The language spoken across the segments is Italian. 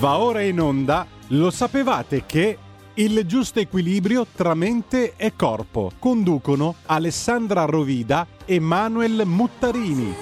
Va ora in onda, lo sapevate che il giusto equilibrio tra mente e corpo conducono Alessandra Rovida e Manuel Muttarini.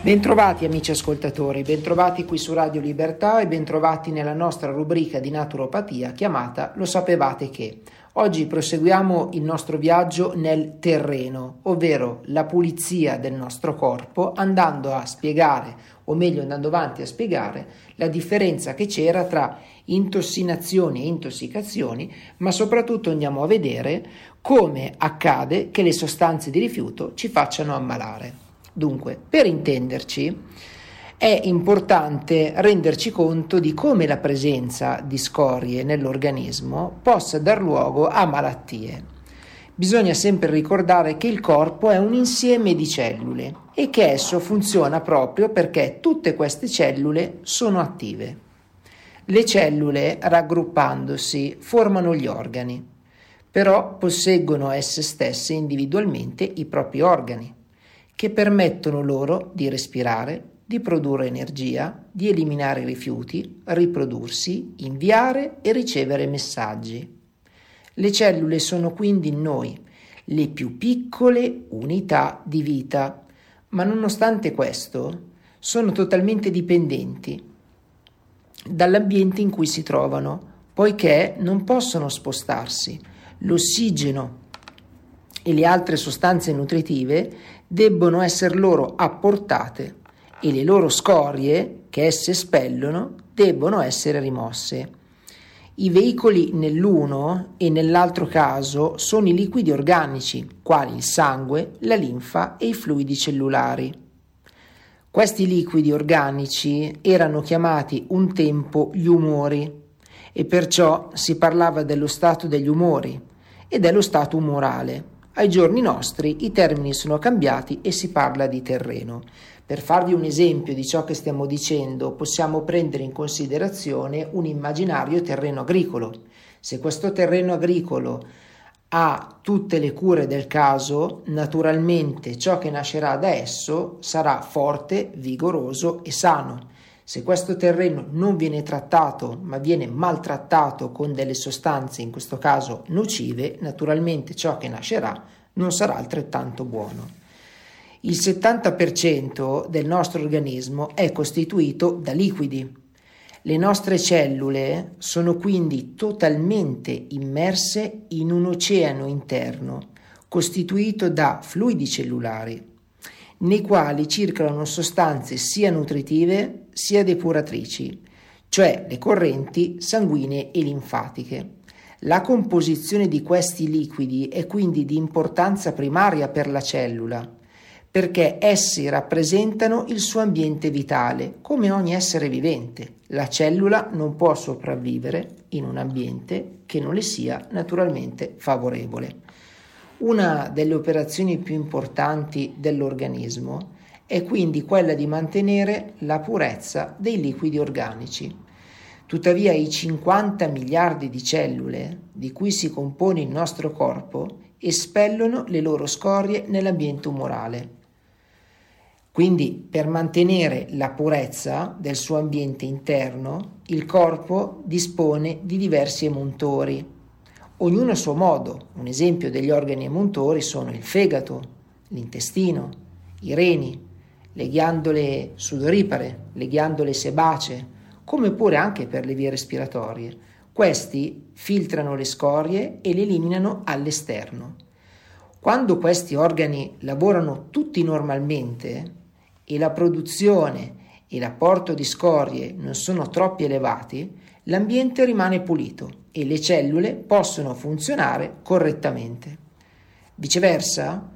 Bentrovati amici ascoltatori, bentrovati qui su Radio Libertà e bentrovati nella nostra rubrica di naturopatia chiamata Lo sapevate che. Oggi proseguiamo il nostro viaggio nel terreno, ovvero la pulizia del nostro corpo, andando a spiegare, o meglio andando avanti a spiegare, la differenza che c'era tra intossinazioni e intossicazioni, ma soprattutto andiamo a vedere come accade che le sostanze di rifiuto ci facciano ammalare. Dunque, per intenderci, è importante renderci conto di come la presenza di scorie nell'organismo possa dar luogo a malattie. Bisogna sempre ricordare che il corpo è un insieme di cellule e che esso funziona proprio perché tutte queste cellule sono attive. Le cellule, raggruppandosi, formano gli organi, però posseggono esse stesse individualmente i propri organi, che permettono loro di respirare, di produrre energia, di eliminare i rifiuti, riprodursi, inviare e ricevere messaggi. Le cellule sono quindi in noi, le più piccole unità di vita, ma nonostante questo sono totalmente dipendenti dall'ambiente in cui si trovano, poiché non possono spostarsi. L'ossigeno e le altre sostanze nutritive debbono essere loro apportate e le loro scorie, che esse espellono, debbono essere rimosse. I veicoli nell'uno e nell'altro caso sono i liquidi organici, quali il sangue, la linfa e i fluidi cellulari. Questi liquidi organici erano chiamati un tempo gli umori e perciò si parlava dello stato degli umori e dello stato umorale. Ai giorni nostri i termini sono cambiati e si parla di terreno. Per farvi un esempio di ciò che stiamo dicendo, possiamo prendere in considerazione un immaginario terreno agricolo. Se questo terreno agricolo ha tutte le cure del caso, naturalmente ciò che nascerà da esso sarà forte, vigoroso e sano. Se questo terreno non viene trattato, ma viene maltrattato con delle sostanze, in questo caso nocive, naturalmente ciò che nascerà non sarà altrettanto buono. Il 70% del nostro organismo è costituito da liquidi. Le nostre cellule sono quindi totalmente immerse in un oceano interno costituito da fluidi cellulari, nei quali circolano sostanze sia nutritive sia depuratrici, cioè le correnti sanguinee e linfatiche. La composizione di questi liquidi è quindi di importanza primaria per la cellula perché essi rappresentano il suo ambiente vitale, come ogni essere vivente. La cellula non può sopravvivere in un ambiente che non le sia naturalmente favorevole. Una delle operazioni più importanti dell'organismo è quindi quella di mantenere la purezza dei liquidi organici. Tuttavia i 50 miliardi di cellule di cui si compone il nostro corpo espellono le loro scorie nell'ambiente umorale quindi per mantenere la purezza del suo ambiente interno, il corpo dispone di diversi emuntori, ognuno a suo modo. Un esempio degli organi emuntori sono il fegato, l'intestino, i reni, le ghiandole sudoripare, le ghiandole sebacee, come pure anche per le vie respiratorie. Questi filtrano le scorie e le eliminano all'esterno. Quando questi organi lavorano tutti normalmente, e la produzione e l'apporto di scorie non sono troppo elevati, l'ambiente rimane pulito e le cellule possono funzionare correttamente. Viceversa,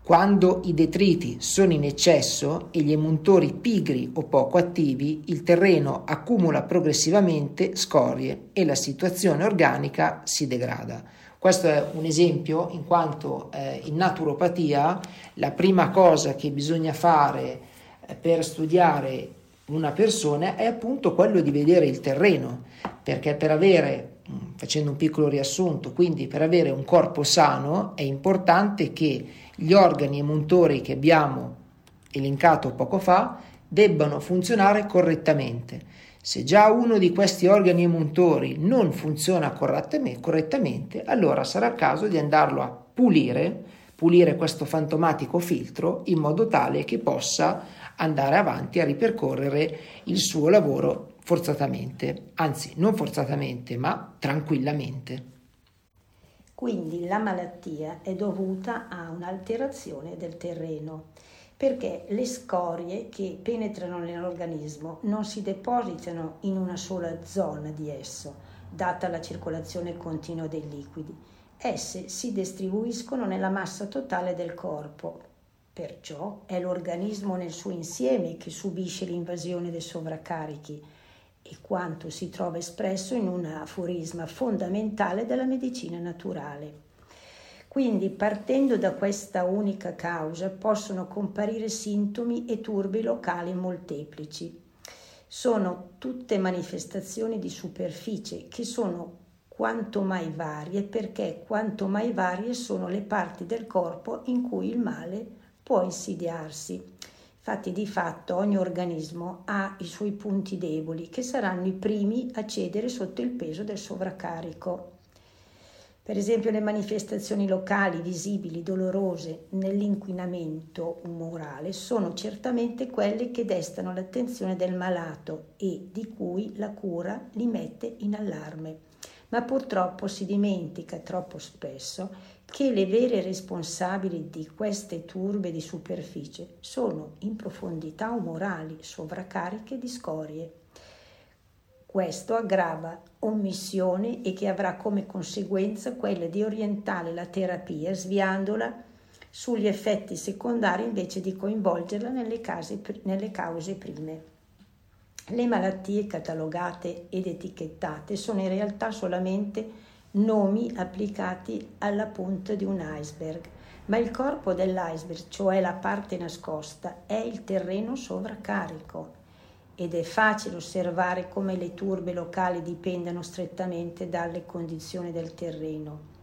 quando i detriti sono in eccesso e gli emuntori pigri o poco attivi, il terreno accumula progressivamente scorie e la situazione organica si degrada. Questo è un esempio in quanto eh, in naturopatia la prima cosa che bisogna fare eh, per studiare una persona è appunto quello di vedere il terreno, perché per avere, mm, facendo un piccolo riassunto, quindi per avere un corpo sano è importante che gli organi emuntori che abbiamo elencato poco fa, debbano funzionare correttamente. Se già uno di questi organi emuntori non funziona correttamente, allora sarà il caso di andarlo a pulire, pulire questo fantomatico filtro in modo tale che possa andare avanti a ripercorrere il suo lavoro forzatamente, anzi non forzatamente, ma tranquillamente. Quindi la malattia è dovuta a un'alterazione del terreno, perché le scorie che penetrano nell'organismo non si depositano in una sola zona di esso, data la circolazione continua dei liquidi. Esse si distribuiscono nella massa totale del corpo, perciò è l'organismo nel suo insieme che subisce l'invasione dei sovraccarichi e quanto si trova espresso in un aforisma fondamentale della medicina naturale. Quindi partendo da questa unica causa possono comparire sintomi e turbi locali molteplici. Sono tutte manifestazioni di superficie che sono quanto mai varie perché quanto mai varie sono le parti del corpo in cui il male può insidiarsi. Infatti di fatto ogni organismo ha i suoi punti deboli che saranno i primi a cedere sotto il peso del sovraccarico. Per esempio le manifestazioni locali visibili dolorose nell'inquinamento umorale sono certamente quelle che destano l'attenzione del malato e di cui la cura li mette in allarme. Ma purtroppo si dimentica troppo spesso che le vere responsabili di queste turbe di superficie sono in profondità umorali, sovraccariche di scorie. Questo aggrava omissione e che avrà come conseguenza quella di orientare la terapia sviandola sugli effetti secondari invece di coinvolgerla nelle, case, nelle cause prime. Le malattie catalogate ed etichettate sono in realtà solamente nomi applicati alla punta di un iceberg, ma il corpo dell'iceberg, cioè la parte nascosta, è il terreno sovraccarico ed è facile osservare come le turbe locali dipendano strettamente dalle condizioni del terreno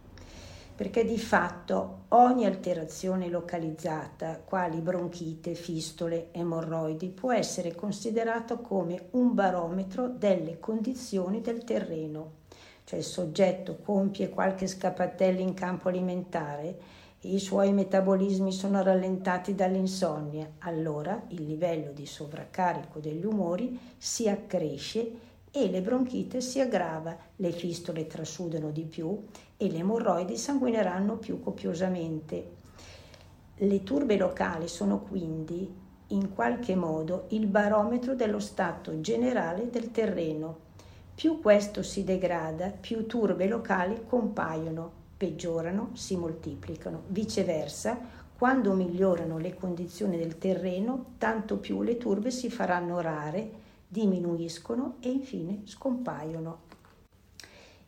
perché di fatto ogni alterazione localizzata, quali bronchite, fistole, emorroidi, può essere considerata come un barometro delle condizioni del terreno cioè il soggetto compie qualche scappatella in campo alimentare i suoi metabolismi sono rallentati dall'insonnia, allora il livello di sovraccarico degli umori si accresce e le bronchite si aggrava, le fistole trasudano di più e le emorroidi sanguineranno più copiosamente. Le turbe locali sono quindi in qualche modo il barometro dello stato generale del terreno. Più questo si degrada, più turbe locali compaiono, peggiorano, si moltiplicano. Viceversa, quando migliorano le condizioni del terreno, tanto più le turbe si faranno rare, diminuiscono e infine scompaiono.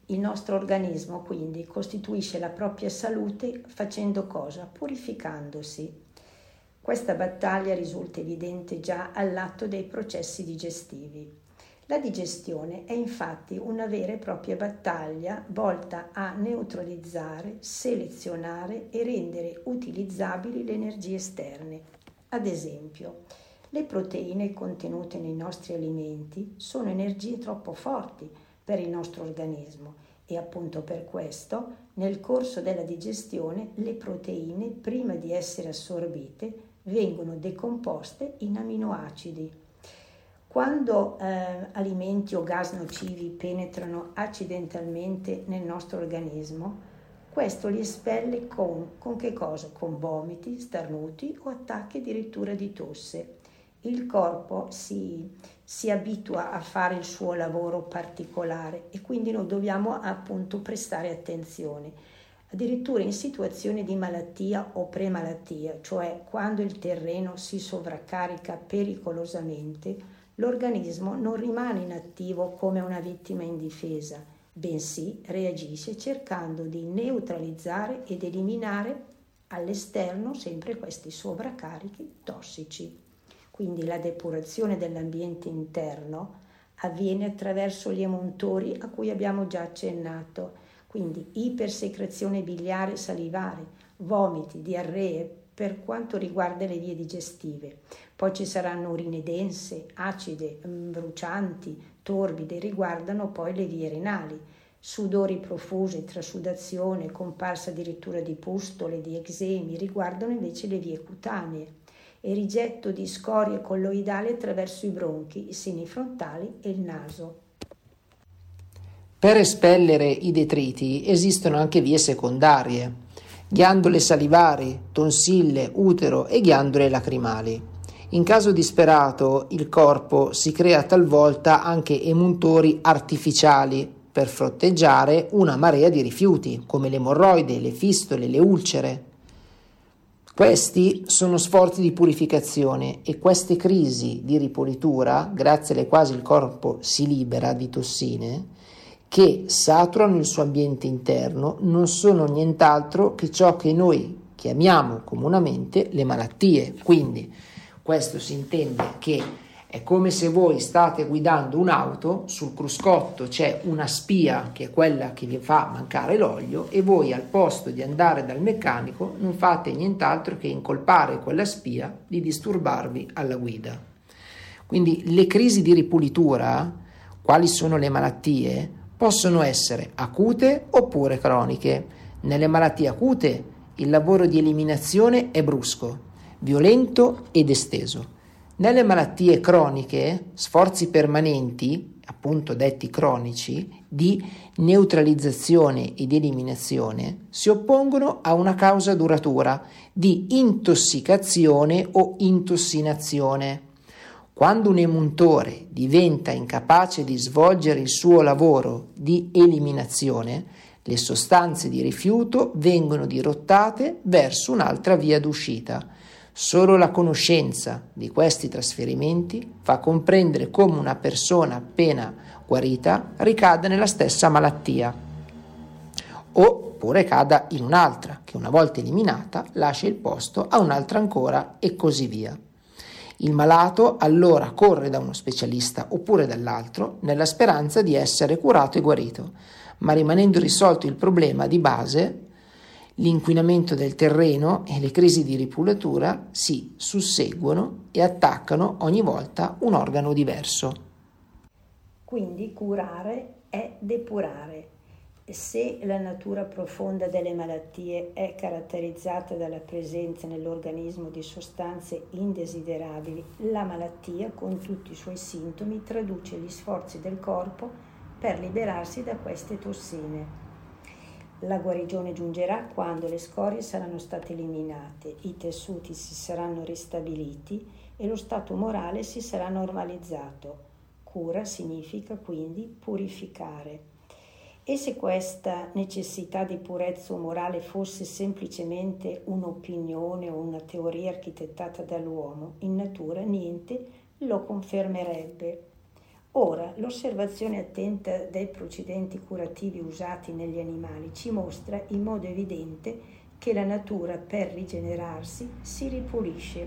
Il nostro organismo quindi costituisce la propria salute facendo cosa? Purificandosi. Questa battaglia risulta evidente già all'atto dei processi digestivi. La digestione è infatti una vera e propria battaglia volta a neutralizzare, selezionare e rendere utilizzabili le energie esterne. Ad esempio, le proteine contenute nei nostri alimenti sono energie troppo forti per il nostro organismo e appunto per questo nel corso della digestione le proteine prima di essere assorbite vengono decomposte in aminoacidi quando eh, alimenti o gas nocivi penetrano accidentalmente nel nostro organismo, questo li espelle con, con che cosa? Con vomiti, starnuti o attacchi addirittura di tosse. Il corpo si, si abitua a fare il suo lavoro particolare e quindi noi dobbiamo appunto prestare attenzione. Addirittura in situazioni di malattia o premalattia, cioè quando il terreno si sovraccarica pericolosamente, l'organismo non rimane inattivo come una vittima indifesa, bensì reagisce cercando di neutralizzare ed eliminare all'esterno sempre questi sovraccarichi tossici. Quindi la depurazione dell'ambiente interno avviene attraverso gli emuntori a cui abbiamo già accennato, quindi ipersecrezione biliare salivare, vomiti, diarree, per quanto riguarda le vie digestive. Poi ci saranno urine dense, acide, mm, brucianti, torbide, riguardano poi le vie renali. Sudori profusi, trasudazione, comparsa addirittura di pustole, di eczemi, riguardano invece le vie cutanee e rigetto di scorie colloidali attraverso i bronchi, i seni frontali e il naso. Per espellere i detriti esistono anche vie secondarie ghiandole salivari, tonsille, utero e ghiandole lacrimali. In caso disperato, il corpo si crea talvolta anche emuntori artificiali per fronteggiare una marea di rifiuti, come le emorroide, le fistole, le ulcere. Questi sono sforzi di purificazione e queste crisi di ripulitura, grazie alle quali il corpo si libera di tossine, che saturano il suo ambiente interno non sono nient'altro che ciò che noi chiamiamo comunemente le malattie. Quindi questo si intende che è come se voi state guidando un'auto, sul cruscotto c'è una spia che è quella che vi fa mancare l'olio e voi al posto di andare dal meccanico non fate nient'altro che incolpare quella spia di disturbarvi alla guida. Quindi le crisi di ripulitura, quali sono le malattie? Possono essere acute oppure croniche. Nelle malattie acute il lavoro di eliminazione è brusco, violento ed esteso. Nelle malattie croniche, sforzi permanenti, appunto detti cronici, di neutralizzazione ed eliminazione si oppongono a una causa duratura di intossicazione o intossinazione. Quando un emuntore diventa incapace di svolgere il suo lavoro di eliminazione, le sostanze di rifiuto vengono dirottate verso un'altra via d'uscita. Solo la conoscenza di questi trasferimenti fa comprendere come una persona appena guarita ricada nella stessa malattia oppure cada in un'altra che una volta eliminata lascia il posto a un'altra ancora e così via. Il malato allora corre da uno specialista oppure dall'altro nella speranza di essere curato e guarito, ma rimanendo risolto il problema di base, l'inquinamento del terreno e le crisi di ripulatura si susseguono e attaccano ogni volta un organo diverso. Quindi curare è depurare se la natura profonda delle malattie è caratterizzata dalla presenza nell'organismo di sostanze indesiderabili, la malattia, con tutti i suoi sintomi, traduce gli sforzi del corpo per liberarsi da queste tossine. La guarigione giungerà quando le scorie saranno state eliminate, i tessuti si saranno ristabiliti e lo stato morale si sarà normalizzato. Cura significa quindi purificare. E se questa necessità di purezza morale fosse semplicemente un'opinione o una teoria architettata dall'uomo, in natura niente lo confermerebbe. Ora, l'osservazione attenta dei procedimenti curativi usati negli animali ci mostra in modo evidente che la natura per rigenerarsi si ripulisce.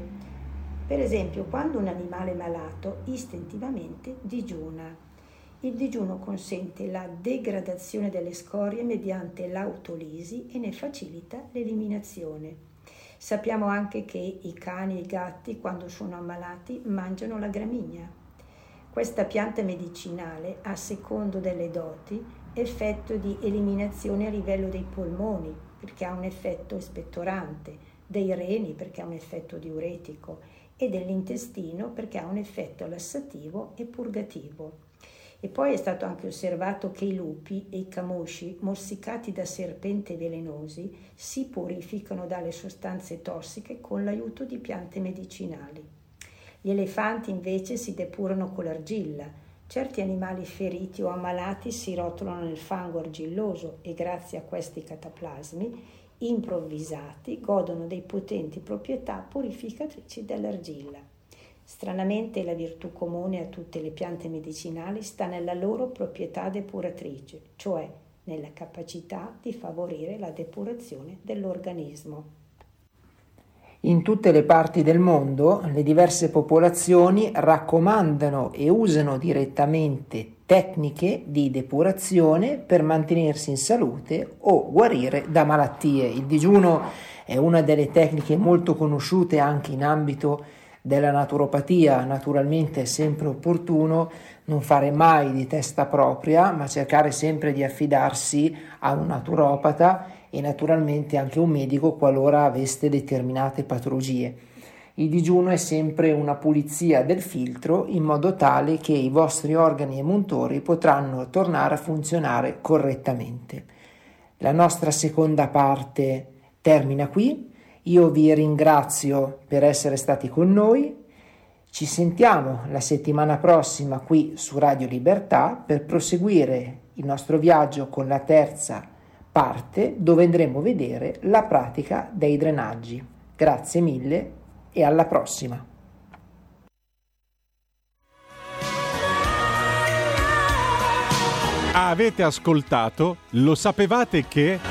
Per esempio, quando un animale è malato istintivamente digiuna il digiuno consente la degradazione delle scorie mediante l'autolisi e ne facilita l'eliminazione. Sappiamo anche che i cani e i gatti, quando sono ammalati, mangiano la gramigna. Questa pianta medicinale ha, secondo delle doti, effetto di eliminazione a livello dei polmoni, perché ha un effetto espettorante, dei reni, perché ha un effetto diuretico, e dell'intestino, perché ha un effetto lassativo e purgativo. E poi è stato anche osservato che i lupi e i camosci, morsicati da serpenti velenosi, si purificano dalle sostanze tossiche con l'aiuto di piante medicinali. Gli elefanti invece si depurano con l'argilla. Certi animali feriti o ammalati si rotolano nel fango argilloso e grazie a questi cataplasmi improvvisati godono dei potenti proprietà purificatrici dell'argilla. Stranamente la virtù comune a tutte le piante medicinali sta nella loro proprietà depuratrice, cioè nella capacità di favorire la depurazione dell'organismo. In tutte le parti del mondo le diverse popolazioni raccomandano e usano direttamente tecniche di depurazione per mantenersi in salute o guarire da malattie. Il digiuno è una delle tecniche molto conosciute anche in ambito della naturopatia. Naturalmente è sempre opportuno non fare mai di testa propria, ma cercare sempre di affidarsi a un naturopata e naturalmente anche a un medico qualora aveste determinate patologie. Il digiuno è sempre una pulizia del filtro in modo tale che i vostri organi emuntori potranno tornare a funzionare correttamente. La nostra seconda parte termina qui. Io vi ringrazio per essere stati con noi. Ci sentiamo la settimana prossima qui su Radio Libertà per proseguire il nostro viaggio con la terza parte dove andremo a vedere la pratica dei drenaggi. Grazie mille e alla prossima. Avete ascoltato? Lo sapevate che...